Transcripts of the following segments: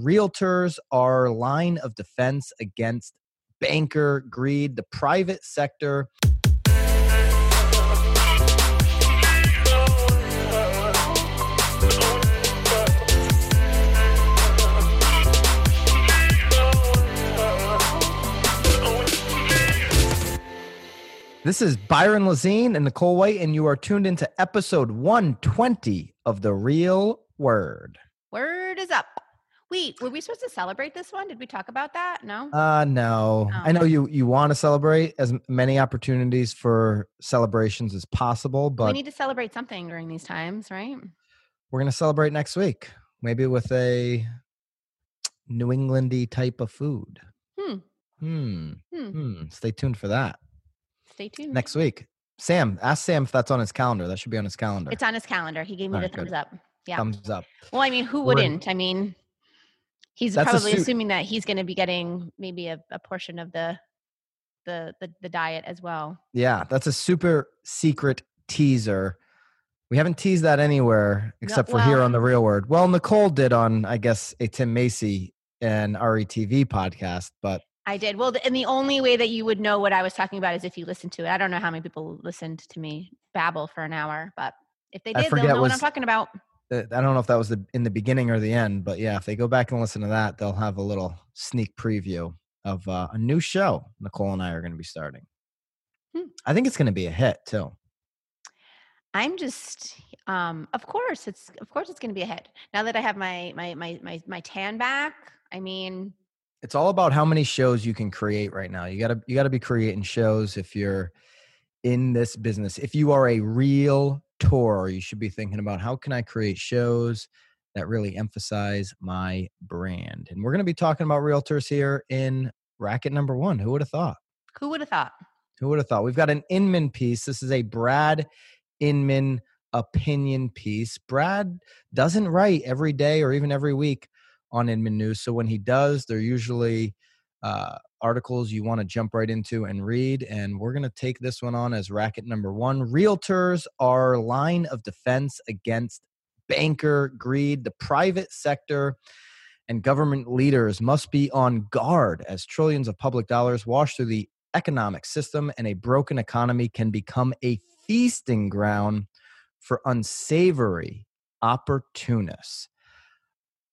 Realtors are line of defense against banker greed, the private sector. This is Byron Lazine and Nicole White, and you are tuned into episode 120 of The Real Word. Word is up. Wait, were we supposed to celebrate this one? Did we talk about that? No. Uh no. Oh. I know you you want to celebrate as many opportunities for celebrations as possible, but we need to celebrate something during these times, right? we're going to celebrate next week. Maybe with a New Englandy type of food. Hmm. Hmm. Hmm. Hmm. Stay tuned for that Stay tuned. next week. Sam, ask Sam if that's on his calendar. That should be on his calendar. It's on his calendar. He gave me Alright, the thumbs good. up. Yeah. Thumbs up. well, I mean, who We're- wouldn't? I mean, he's That's probably assuming that he's going to be getting maybe a, a portion of the, the the the diet as well. Yeah, that's a super secret teaser. We haven't teased that anywhere except for here on the real word. Well, Nicole did on, I guess, a Tim Macy and RETV podcast, but I did. Well, and the only way that you would know what I was talking about is if you listened to it. I don't know how many people listened to me babble for an hour, but if they did, they'll know what I'm talking about. Uh, I don't know if that was the, in the beginning or the end. But yeah, if they go back and listen to that, they'll have a little sneak preview of uh, a new show Nicole and I are going to be starting. Hmm. I think it's going to be a hit too. I'm just, um, of course, it's of course it's going to be a hit. Now that I have my my my my my tan back, I mean, it's all about how many shows you can create right now. You gotta you gotta be creating shows if you're in this business. If you are a real tour, you should be thinking about how can I create shows that really emphasize my brand. And we're gonna be talking about realtors here in racket number one. Who would have thought? who would have thought? Who would have thought? We've got an Inman piece. This is a Brad Inman opinion piece. Brad doesn't write every day or even every week on Inman News. So when he does, they're usually uh, articles you want to jump right into and read. And we're going to take this one on as racket number one. Realtors are line of defense against banker greed. The private sector and government leaders must be on guard as trillions of public dollars wash through the economic system and a broken economy can become a feasting ground for unsavory opportunists.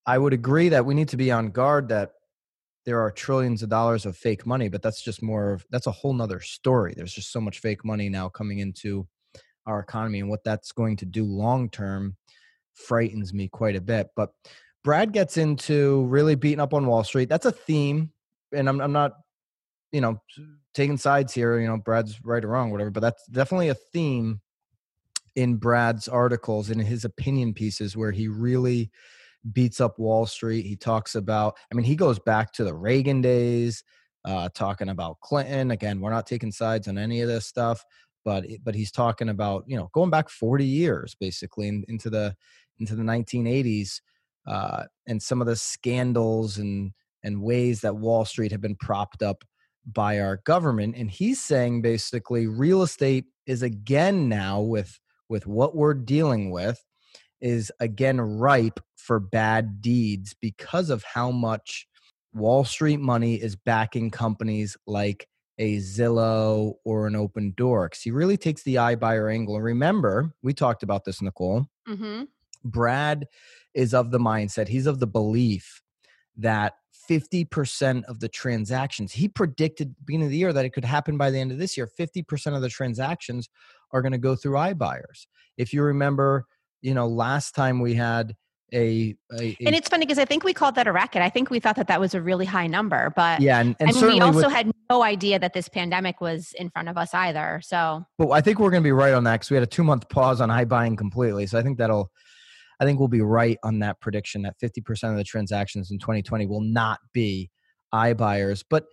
I would agree that we need to be on guard that there are trillions of dollars of fake money, but that's just more of that's a whole nother story. There's just so much fake money now coming into our economy, and what that's going to do long term frightens me quite a bit. But Brad gets into really beating up on Wall Street. That's a theme, and I'm I'm not, you know, taking sides here. You know, Brad's right or wrong, whatever. But that's definitely a theme in Brad's articles and his opinion pieces where he really beats up Wall Street. He talks about, I mean, he goes back to the Reagan days, uh, talking about Clinton. Again, we're not taking sides on any of this stuff, but but he's talking about you know going back 40 years basically in, into the into the 1980s uh, and some of the scandals and and ways that Wall Street have been propped up by our government. And he's saying basically real estate is again now with with what we're dealing with is again ripe for bad deeds because of how much Wall Street money is backing companies like a Zillow or an Opendoor. Because he really takes the iBuyer angle. And remember, we talked about this, Nicole. Mm-hmm. Brad is of the mindset, he's of the belief that 50% of the transactions, he predicted beginning of the year that it could happen by the end of this year. 50% of the transactions are going to go through iBuyers. If you remember, you know, last time we had a, a, a And it's funny because I think we called that a racket. I think we thought that that was a really high number, but yeah, and, and I mean, we also with, had no idea that this pandemic was in front of us either. So But I think we're going to be right on that because we had a two month pause on iBuying completely. So I think that'll, I think we'll be right on that prediction that 50% of the transactions in 2020 will not be iBuyers. But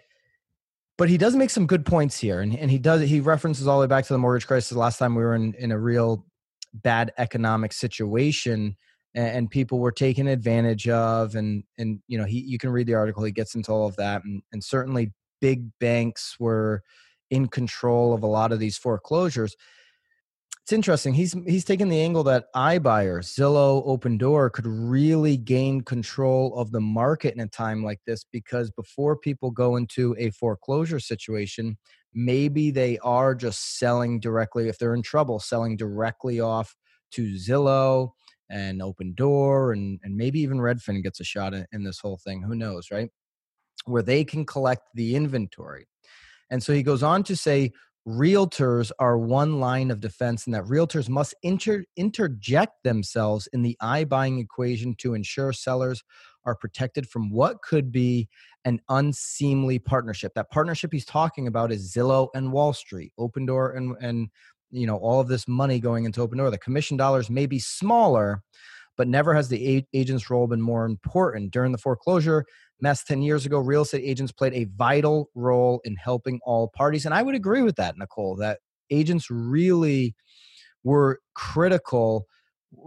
but he does make some good points here, and, and he does he references all the way back to the mortgage crisis. Last time we were in in a real bad economic situation, and, people were taken advantage of, and and you know he you can read the article. He gets into all of that, and and certainly big banks were in control of a lot of these foreclosures it's interesting. He's he's taking the angle that iBuyer, Zillow, Opendoor could really gain control of the market in a time like this because before people go into a foreclosure situation, maybe they are just selling directly if they're in trouble, selling directly off to Zillow and Opendoor and and maybe even Redfin gets a shot in, in this whole thing. Who knows, right? Where they can collect the inventory. And so he goes on to say realtors are one line of defense and that realtors must inter- interject themselves in the i-buying equation to ensure sellers are protected from what could be an unseemly partnership. That partnership he's talking about is Zillow and Wall Street, Opendoor and and you know all of this money going into Opendoor The commission dollars may be smaller, but never has the agent's role been more important. During the foreclosure, mess 10 years ago, real estate agents played a vital role in helping all parties. And I would agree with that, Nicole, that agents really were critical,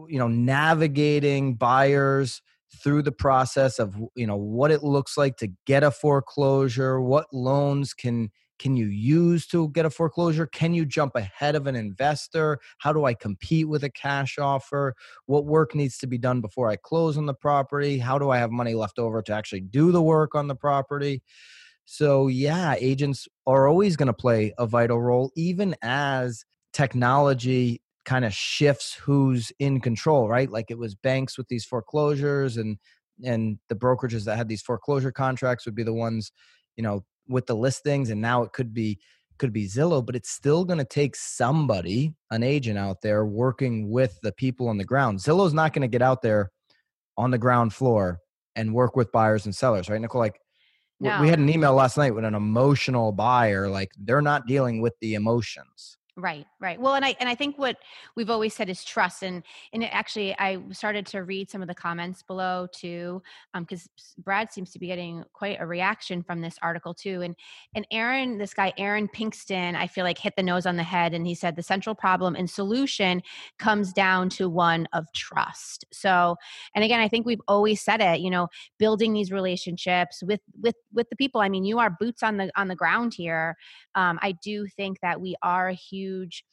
you know, navigating buyers through the process of you know what it looks like to get a foreclosure what loans can can you use to get a foreclosure? Can you jump ahead of an investor? How do I compete with a cash offer? What work needs to be done before I close on the property? How do I have money left over to actually do the work on the property? So, yeah, agents are always going to play a vital role, even as technology kind of shifts who's in control, right? Like it was banks with these foreclosures and and the brokerages that had these foreclosure contracts would be the ones, you know, with the listings and now it could be could be Zillow, but it's still going to take somebody, an agent out there working with the people on the ground. Zillow's not going to get out there on the ground floor and work with buyers and sellers, right? Nicole, like no. we had an email last night with an emotional buyer, like they're not dealing with the emotions. Right, right. Well, and I and I think what we've always said is trust, and and actually, I started to read some of the comments below too, because um, Brad seems to be getting quite a reaction from this article too. And and Aaron, this guy Aaron Pinkston, I feel like hit the nose on the head, and he said the central problem and solution comes down to one of trust. So, and again, I think we've always said it. You know, building these relationships with with with the people. I mean, you are boots on the on the ground here. Um, I do think that we are a huge huge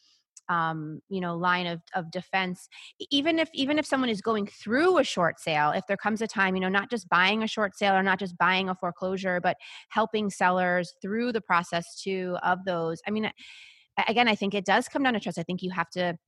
um, you know line of, of defense. Even if even if someone is going through a short sale if there comes a time you know not just buying a short sale or not just buying a foreclosure but helping sellers through the process too of those i mean again i think it does come down to trust. I think you have to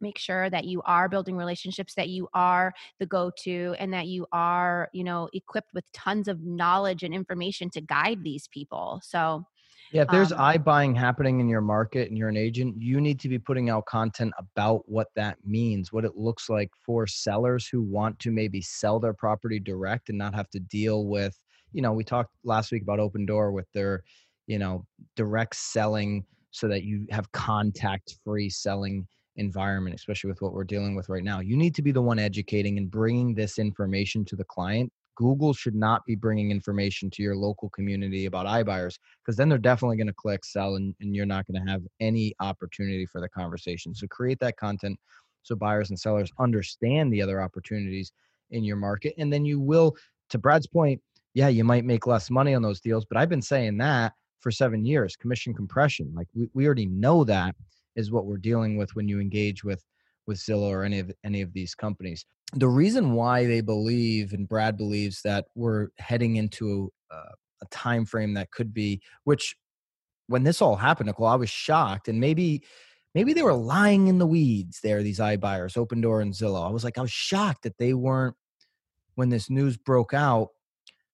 make sure that you are building relationships that you are the go-to and that you are you know equipped with tons of knowledge and information to guide these people. So yeah, if there's um, iBuying happening in your market and you're an agent, you need to be putting out content about what that means, what it looks like for sellers who want to maybe sell their property direct and not have to deal with, you know, we talked last week about Opendoor with their, you know, direct selling so that you have contact free selling environment, especially with what we're dealing with right now. You need to be the one educating and bringing this information to the client Google should not be bringing information to your local community about iBuyers because then they're definitely going to click sell and, and you're not going to have any opportunity for the conversation. So create that content so buyers and sellers understand the other opportunities in your market. And then you will, to Brad's point, yeah, you might make less money on those deals, but I've been saying that for seven years commission compression. Like we, we already know that is what we're dealing with when you engage with with Zillow or any of any of these companies. The reason why they believe and Brad believes that we're heading into a, uh, a time frame that could be which when this all happened Nicole I was shocked and maybe maybe they were lying in the weeds there these iBuyers Opendoor and Zillow. I was like I was shocked that they weren't when this news broke out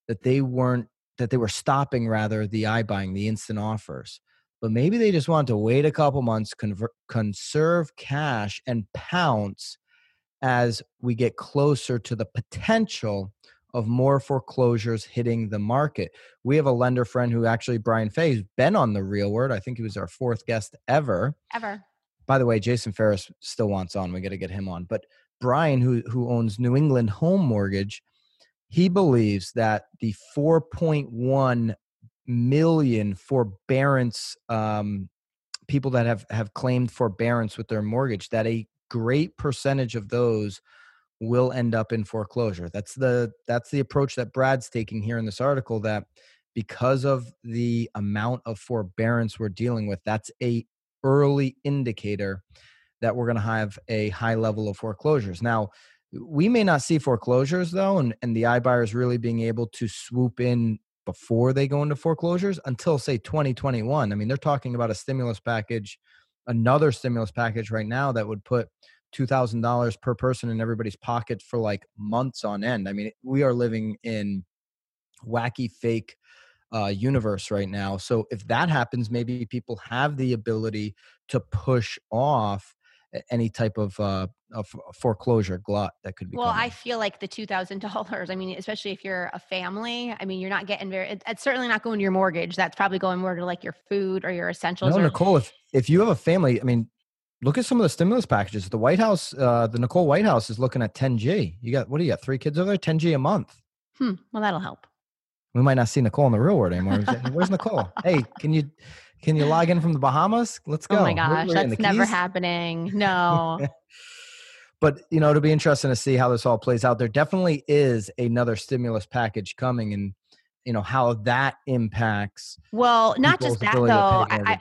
that they weren't that they were stopping rather the iBuying the instant offers but maybe they just want to wait a couple months convert, conserve cash and pounce as we get closer to the potential of more foreclosures hitting the market. We have a lender friend who actually, Brian Fay, who's been on the real word. I think he was our fourth guest ever. Ever. By the way, Jason Ferris still wants on. We got to get him on. But Brian, who who owns New England Home Mortgage, he believes that the 4.1 million forbearance um, people that have have claimed forbearance with their mortgage, that a great percentage of those will end up in foreclosure. That's the that's the approach that Brad's taking here in this article that because of the amount of forbearance we're dealing with, that's a early indicator that we're going to have a high level of foreclosures. Now, we may not see foreclosures though, and, and the iBuyers really being able to swoop in before they go into foreclosures until say 2021. I mean, they're talking about a stimulus package, another stimulus package right now that would put $2,000 per person in everybody's pocket for like months on end. I mean, we are living in wacky fake uh, universe right now. So if that happens, maybe people have the ability to push off any type of, uh, of foreclosure glut that could be. Well, I feel like the two thousand dollars. I mean, especially if you're a family. I mean, you're not getting very. It, it's certainly not going to your mortgage. That's probably going more to like your food or your essentials. No, or, Nicole. If if you have a family, I mean, look at some of the stimulus packages. The White House, uh, the Nicole White House is looking at 10G. You got what do you got? Three kids over there, 10G a month. Hmm. Well, that'll help. We might not see Nicole in the real world anymore. Where's Nicole? hey, can you can you log in from the Bahamas? Let's go. Oh my gosh, that's never happening. No. but you know, it'll be interesting to see how this all plays out. There definitely is another stimulus package coming, and you know how that impacts. Well, not just that though. I,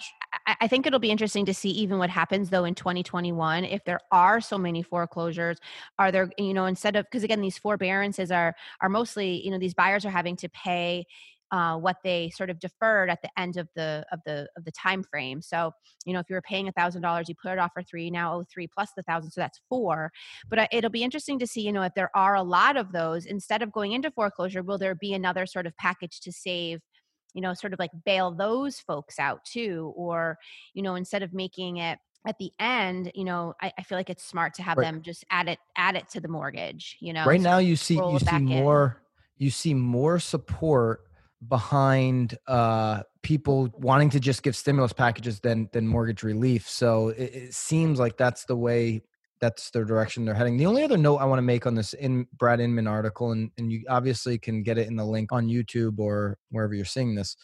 I think it'll be interesting to see even what happens though in 2021 if there are so many foreclosures. Are there, you know, instead of because again these forbearances are are mostly you know these buyers are having to pay uh, what they sort of deferred at the end of the of the of the time frame. So you know if you were paying a thousand dollars, you put it off for three. Now oh three plus the thousand, so that's four. But uh, it'll be interesting to see you know if there are a lot of those instead of going into foreclosure, will there be another sort of package to save? you know sort of like bail those folks out too or you know instead of making it at the end, you know, I, I, feel like it's smart to have right. them just add it add it to the mortgage. You know, right now you see you see more in. you see more support behind uh, people wanting to just give stimulus packages than than mortgage relief. So it, it, seems like that's the way that's the direction they're heading. The only other note I want to make on this in Brad Inman article, and, and you obviously can get it in the link on YouTube or wherever you're seeing this.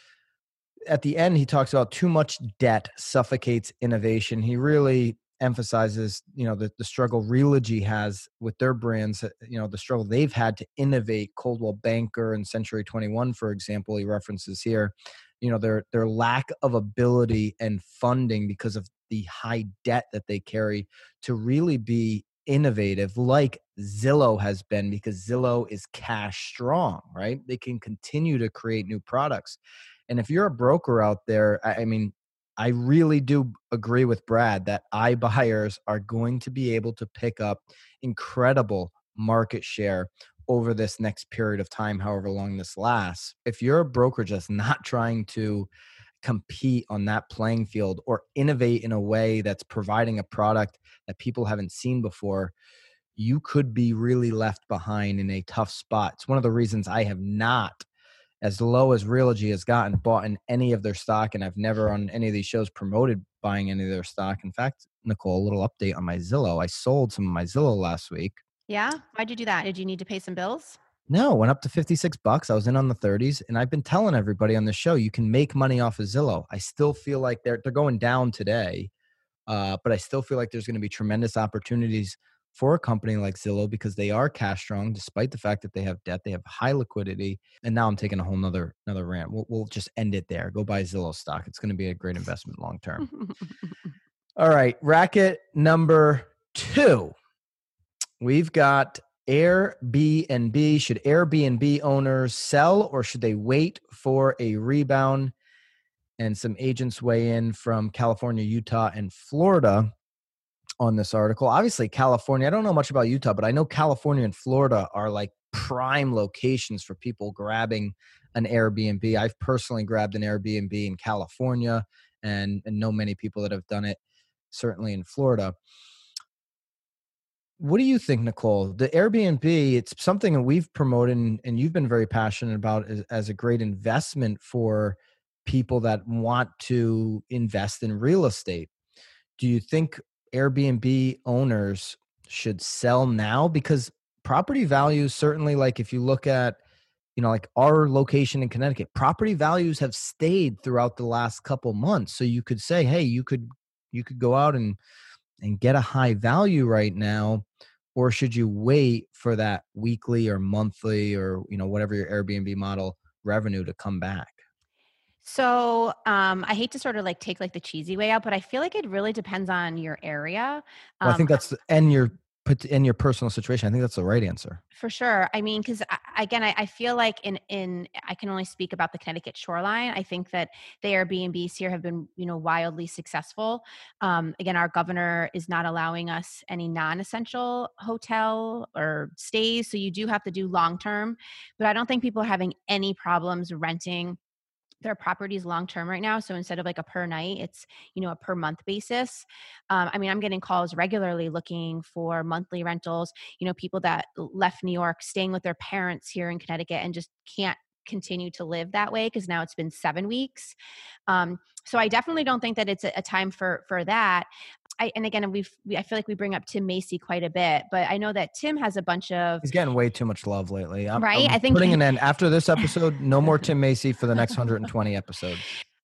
At the end, he talks about too much debt suffocates innovation. He really emphasizes you know the, the struggle realogy has with their brands uh, you know the struggle they've had to innovate coldwell banker and century 21 for example he references here you know their their lack of ability and funding because of the high debt that they carry to really be innovative like Zillow has been because Zillow is cash strong, right? They can continue to create new products. And if you're a broker out there, I mean, I really do agree with Brad that iBuyers are going to be able to pick up incredible market share over this next period of time, however long this lasts. If you're a brokerage that's not trying to compete on that playing field or innovate in a way that's providing a product that people haven't seen before, you could be really left behind in a tough spot. It's one of the reasons I have not, as low as Realogy has gotten, bought in any of their stock. And I've never on any of these shows promoted buying any of their stock. In fact, Nicole, a little update on my Zillow. I sold some of my Zillow last week. Yeah. Why'd you do that? Did you need to pay some bills? No, went up to 56 bucks. I was in on the 30s and I've been telling everybody on the show you can make money off of Zillow. I still feel like they're they're going down today. Uh, but I still feel like there's going to be tremendous opportunities for a company like Zillow because they are cash strong despite the fact that they have debt, they have high liquidity. And now I'm taking a whole nother another rant. We'll, we'll just end it there. Go buy Zillow stock. It's going to be a great investment long term. All right, racket number 2. We've got Airbnb. Should Airbnb owners sell or should they wait for a rebound? And some agents weigh in from California, Utah, and Florida on this article. Obviously, California, I don't know much about Utah, but I know California and Florida are like prime locations for people grabbing an Airbnb. I've personally grabbed an Airbnb in California and, and know many people that have done it, certainly in Florida what do you think nicole the airbnb it's something that we've promoted and you've been very passionate about as, as, a great investment for people that want to invest in real estate do you think airbnb owners should sell now? Because property values certainly like if you look at you know like our location in connecticut property values have stayed throughout the last couple months. So you could say hey you could you could go out and and get a high value right now or should you wait for that weekly or monthly or you know whatever your airbnb model revenue to come back So um, I hate to sort of like take like the cheesy way out, but I feel like it really depends on your area. Um, Well, I think that's the- and your put in your personal situation. I think that's the right answer. For sure. I mean, because again, I, I feel like in in I can only speak about the Connecticut shoreline. I think that the Airbnbs here have been you know wildly successful. Um, again, our governor is not allowing us any non-essential hotel or stays, so you do have to do long term. But I don't think people are having any problems renting their properties long term right now. So instead of like a per night, it's you know a per month basis. Um, I mean, I'm getting calls regularly looking for monthly rentals. You know, people that left New York, staying with their parents here in Connecticut, and just can't continue to live that way because now it's been seven weeks. Um, so I definitely don't think that it's a, a time for for that. I, and again, we've we, I feel like we bring up Tim Macy quite a bit, but I know that Tim has a bunch of He's getting way too much love lately. I'm, Right? I'm I think- putting an end after this episode. No more Tim Macy for the next 120 episodes.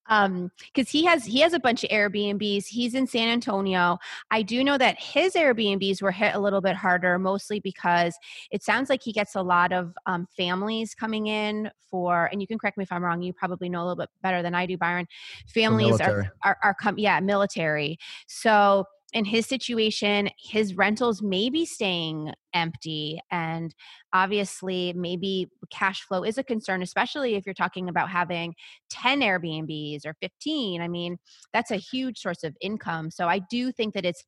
Um because he has he has a bunch of airbnbs. He's in san antonio. I do know that his airbnbs were hit a little bit harder mostly because it sounds like he gets a lot of um, families coming in for and you can correct me if i'm wrong you probably know a little bit better than i do byron. Families are are, are come yeah military. So in his situation his rentals may be staying empty and obviously maybe cash flow is a concern especially if you're talking about having 10 airbnbs or 15 i mean that's a huge source of income so i do think that it's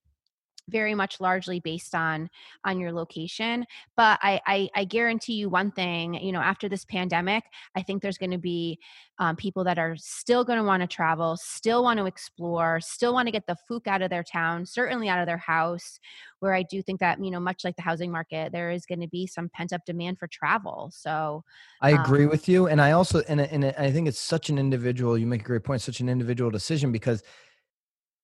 very much largely based on on your location but I, I i guarantee you one thing you know after this pandemic i think there's going to be um, people that are still going to want to travel still want to explore still want to get the fook out of their town certainly out of their house where i do think that you know much like the housing market there is going to be some pent up demand for travel so I Um, agree with you, and I also and and I think it's such an individual. You make a great point. Such an individual decision because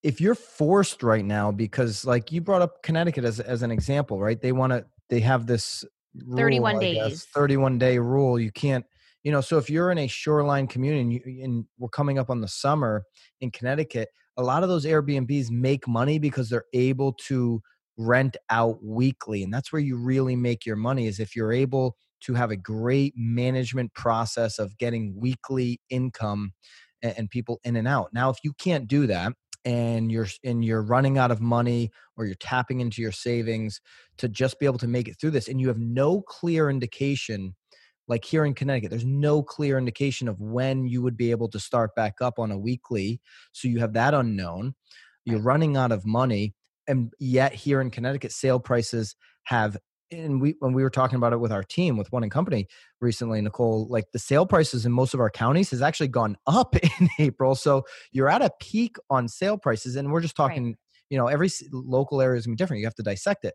if you're forced right now, because like you brought up Connecticut as as an example, right? They want to they have this rule, 31 I guess, days. 31 day rule. You can't, you know. So if you're in a shoreline community and, you, and we're coming up on the summer in Connecticut, a lot of those Airbnbs make money because they're able to rent out weekly, and that's where you really make your money. Is if you're able to have a great management process of getting weekly income and people in and out. Now, if you can't do that and you're and you're running out of money or you're tapping into your savings to just be able to make it through this and you have no clear indication like here in Connecticut there's no clear indication of when you would be able to start back up on a weekly so you have that unknown. You're running out of money and yet here in Connecticut sale prices have and we when we were talking about it with our team with one and company recently nicole like the sale prices in most of our counties has actually gone up in april so you're at a peak on sale prices and we're just Right. talking you know every local area is gonna be different you have to dissect it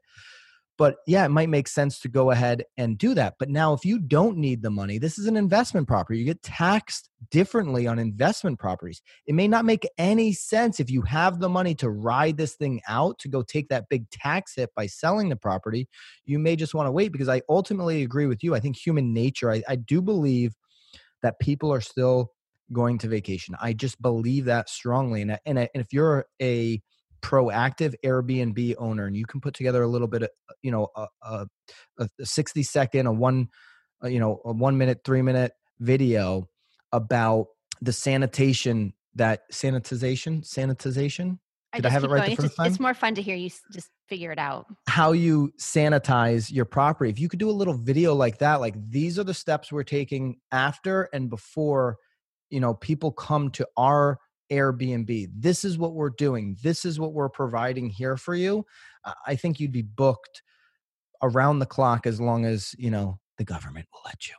but yeah it might make sense to go ahead and do that but now if you don't need the money this is an investment property you get taxed differently on investment properties. It may not make any sense if you have the money to ride this thing out to go take that big tax hit by selling the property. You may just want to wait because i ultimately agree with you i think human nature i, I do believe that people are still going to vacation. I just believe that strongly and, and, and if you're a proactive airbnb owner and you can put together a little bit of you know a, a, a 60 second a one uh, you know a one minute three minute video about the sanitation that sanitization sanitization Did I just have it right the going. First just- it's more fun to hear you just figure it out how you sanitize your property. If you could do a little video like that, like these are the steps we're taking after and before, you know, people come to our Airbnb. This is what we're doing. This is what we're providing here for you. I- think you'd be booked around the clock as long as, you know, the government will let you.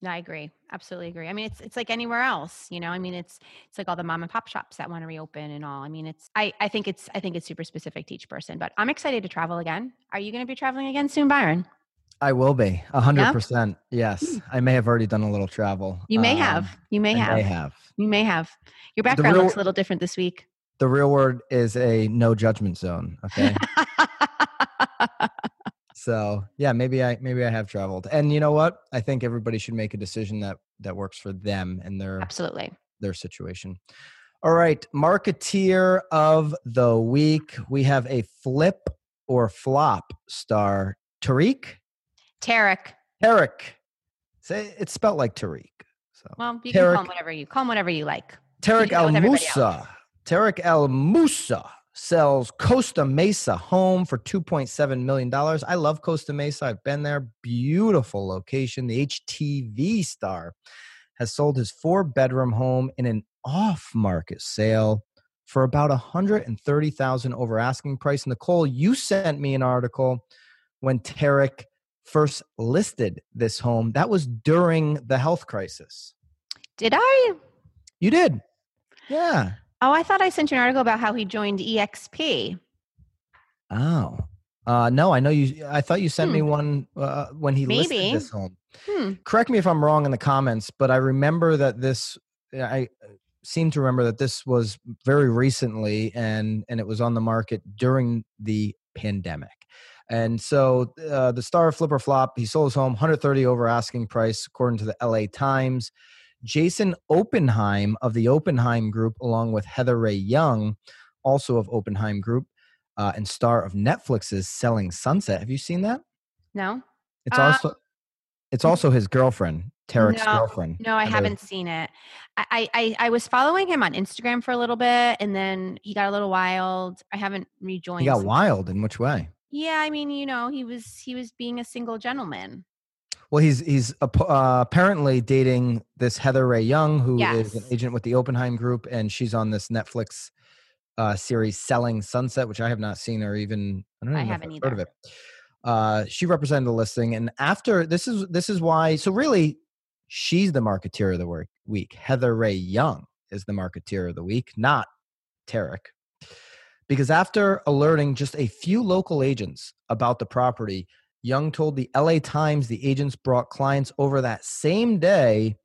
No, I agree. Absolutely agree. I mean, it's it's like anywhere else, you know. I mean, it's it's like all the mom and pop shops that want to reopen and all. I mean, it's I I think it's I think it's super specific to each person. But I'm excited to travel again. Are you going to be traveling again soon, Byron? I will be a hundred percent. Yes. I may have already done a little travel. You may Um, have. You may I have. may have. You may have. Your background real- looks a little different this week. The real word is a no judgment zone. Okay. So yeah, maybe I maybe I have traveled. And you know what? I think everybody should make a decision that that works for them and their Absolutely. their situation. All right, marketeer of the week. We have a flip or flop star. Tariq? Tarek. Tarek. Say it's spelled like Tariq. So Well, you can call Tarek- him whatever you call him whatever you like. Tarek El Moussa. Tarek El Moussa sells Costa Mesa home for $2.7 million. I love Costa Mesa. I've been there. Beautiful location. The HGTV star has sold his four bedroom home in an off market sale for about 130,000 over asking price. Nicole, you sent me an article when Tarek first listed this home. That was during the health crisis. Did I? You did. Yeah. Oh, I thought I sent you an article about how he joined EXP. Oh. Uh, no, I know you. I thought you sent me Hmm. one uh, when he Maybe. listed this home. Hmm. Correct me if I'm wrong in the comments, but I remember that this. I uh, seem to remember that this was very recently, and and it was on the market during the pandemic. And so uh, the star of Flip or Flop, he sold his home 130 over asking price, according to the LA Times. Jason Oppenheim of the Oppenheim Group, along with Heather Rae Young, also of Oppenheim Group, uh, and star of Netflix's Selling Sunset. Have you seen that? No, It's Uh, also it's also his girlfriend, Tarek's No, girlfriend. no, I Heather. haven't seen it. I, I, I I was following him on Instagram for a little bit, and then he got a little wild. I haven't rejoined. He got wild. In which way? Yeah, I mean, you know, he was he was being a single gentleman. Well, he's he's uh, apparently dating this Heather Rae Young, who is an agent with the Oppenheim Group, and she's on this Netflix uh, series Selling Sunset, which I have not seen or even I don't I know if haven't I've heard of it. Uh, she represented the listing, and after this is this is why. So really, she's the marketeer of the week. Heather Rae Young is the marketeer of the week, not Tarek. Because after alerting just a few local agents about the property, Young told the LA Times the agents brought clients over that same day,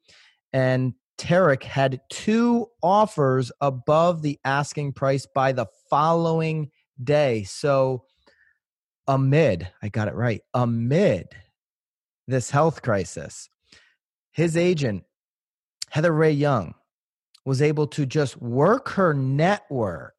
and Tarek had two offers above the asking price by the following day. So, amid, I got it right, amid this health crisis, his agent, Heather Rae Young, was able to just work her network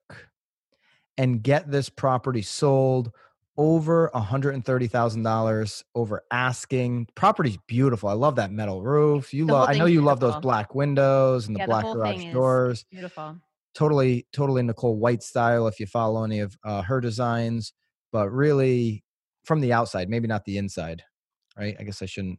and get this property sold over $130,000 over asking. Property's beautiful. I love that metal roof. You love I know you love those black windows and the Yeah, the black whole garage doors. Beautiful. Totally totally Nicole White style if you follow any of uh, her designs, but really from the outside, maybe not the inside. Right? I guess I shouldn't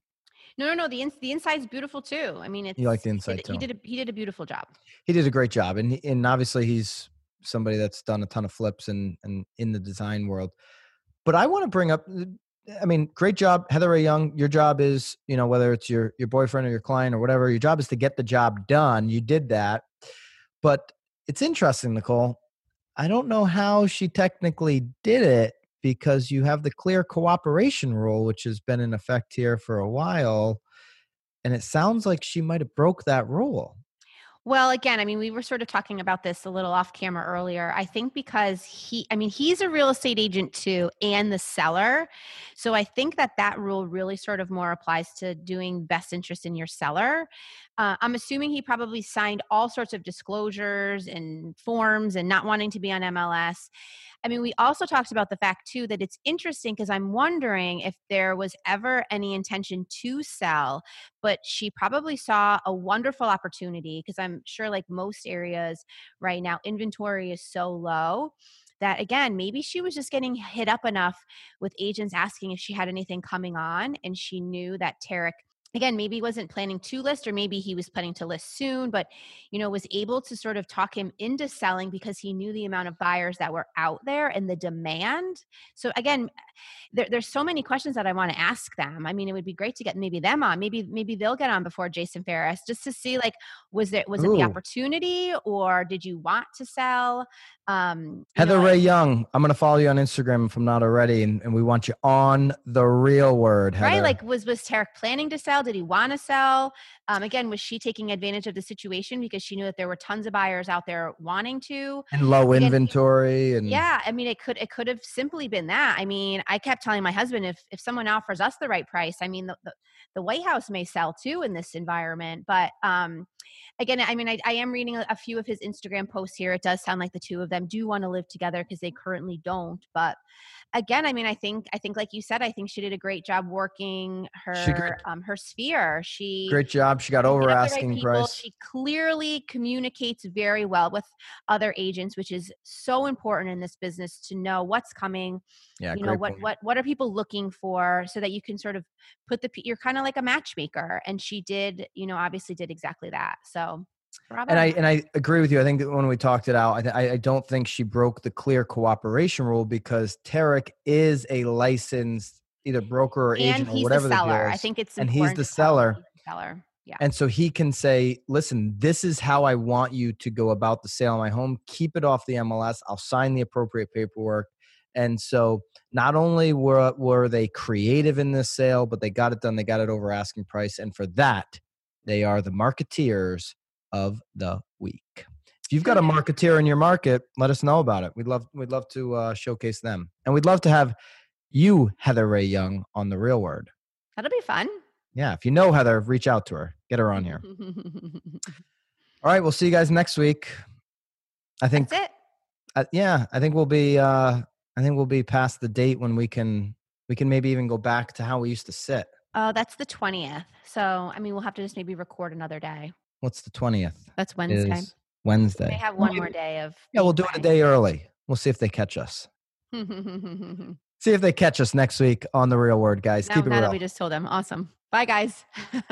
No, no, no. The ins the inside's beautiful too. I mean, it's like the he inside did- He did a, he did a beautiful job. he did a great job and and obviously he's somebody that's done a ton of flips and and in the design world. But i want to bring up uh, i mean great job heather rae young. Your job is you know whether it's your your boyfriend or your client or whatever your job is to get the job done. You did that. But it's interesting nicole. I don't know how she technically did it because you have the clear cooperation rule which has been in effect here for a while and it sounds like she might have broke that rule Well, again, I mean, we were sort of talking about this a little off camera earlier. I think because he, I mean, he's a real estate agent too, and the seller. So I think that that rule really sort of more applies to doing best interest in your seller. Uh, I'm assuming he probably signed all sorts of disclosures and forms and not wanting to be on MLS. I mean, we also talked about the fact too that it's interesting because I'm wondering if there was ever any intention to sell but she probably saw a wonderful opportunity because I'm sure, like most areas right now, inventory is so low that again, maybe she was just getting hit up enough with agents asking if she had anything coming on, and she knew that Tarek. Again, maybe he wasn't planning to list, or maybe he was planning to list soon, but you know, was able to sort of talk him into selling because he knew the amount of buyers that were out there and the demand. So again, there, there's so many questions that I want to ask them. I mean, it would be great to get maybe them on. Maybe maybe they'll get on before Jason Ferris just to see like was there was it the opportunity or did you want to sell? Um, you Heather know, Ray Young, I'm going to follow you on Instagram if I'm not already, and, and we want you on the real word, Heather. right? Like was was Tarek planning to sell? Did he want to sell? Um, again, was she taking advantage of the situation because she knew that there were tons of buyers out there wanting to? and low again, inventory, and Yeah, I mean, it could it could have simply been that. I mean, I kept telling my husband if if someone offers us the right price, I mean the, the, the White House may sell too in this environment. But um, again, I mean I, I am reading a, a few of his Instagram posts here. It does sound like the two of them do want to live together because they currently don't. But again, I mean I think I think like you said, I think she did a great job working her um, her sphere. She great job. She got over asking right price. She clearly communicates very well with other agents, which is so important in this business to know what's coming. Yeah, you know what point. what what are people looking for, so that you can sort of put the you're kind of like a matchmaker, and she did, you know, obviously did exactly that. So. And I and I agree with you. I think that when we talked it out, I, I don't think she broke the clear cooperation rule because Tarek is a licensed either broker or agent or whatever the seller. I think it's and he's the seller. seller. Yeah. And so he can say, listen, this is how I want you to go about the sale of my home. Keep it off the MLS. I'll sign the appropriate paperwork. And so not only were, were they creative in this sale, but they got it done. They got it over asking price. And for that, they are the marketeers of the week. If you've got a marketeer in your market, let us know about it. We'd love, we'd love to uh, showcase them. And we'd love to have you, Heather Rae Young, on the real word. That'll be fun. Yeah. If you know Heather, reach out to her. Get her on here. All right. We'll see you guys next week. I think That's it. Uh, yeah, I think we'll be uh I think we'll be past the date when we can we can maybe even go back to how we used to sit. Oh, that's the 20th. So, I mean, we'll have to just maybe record another day. What's the 20th? That's Wednesday. Wednesday. We have one more day of Yeah, we'll do it a day early. We'll see if they catch us. see if they catch us next week on the real word, guys. No, Keep it real. that we just told them. Awesome. Bye, guys.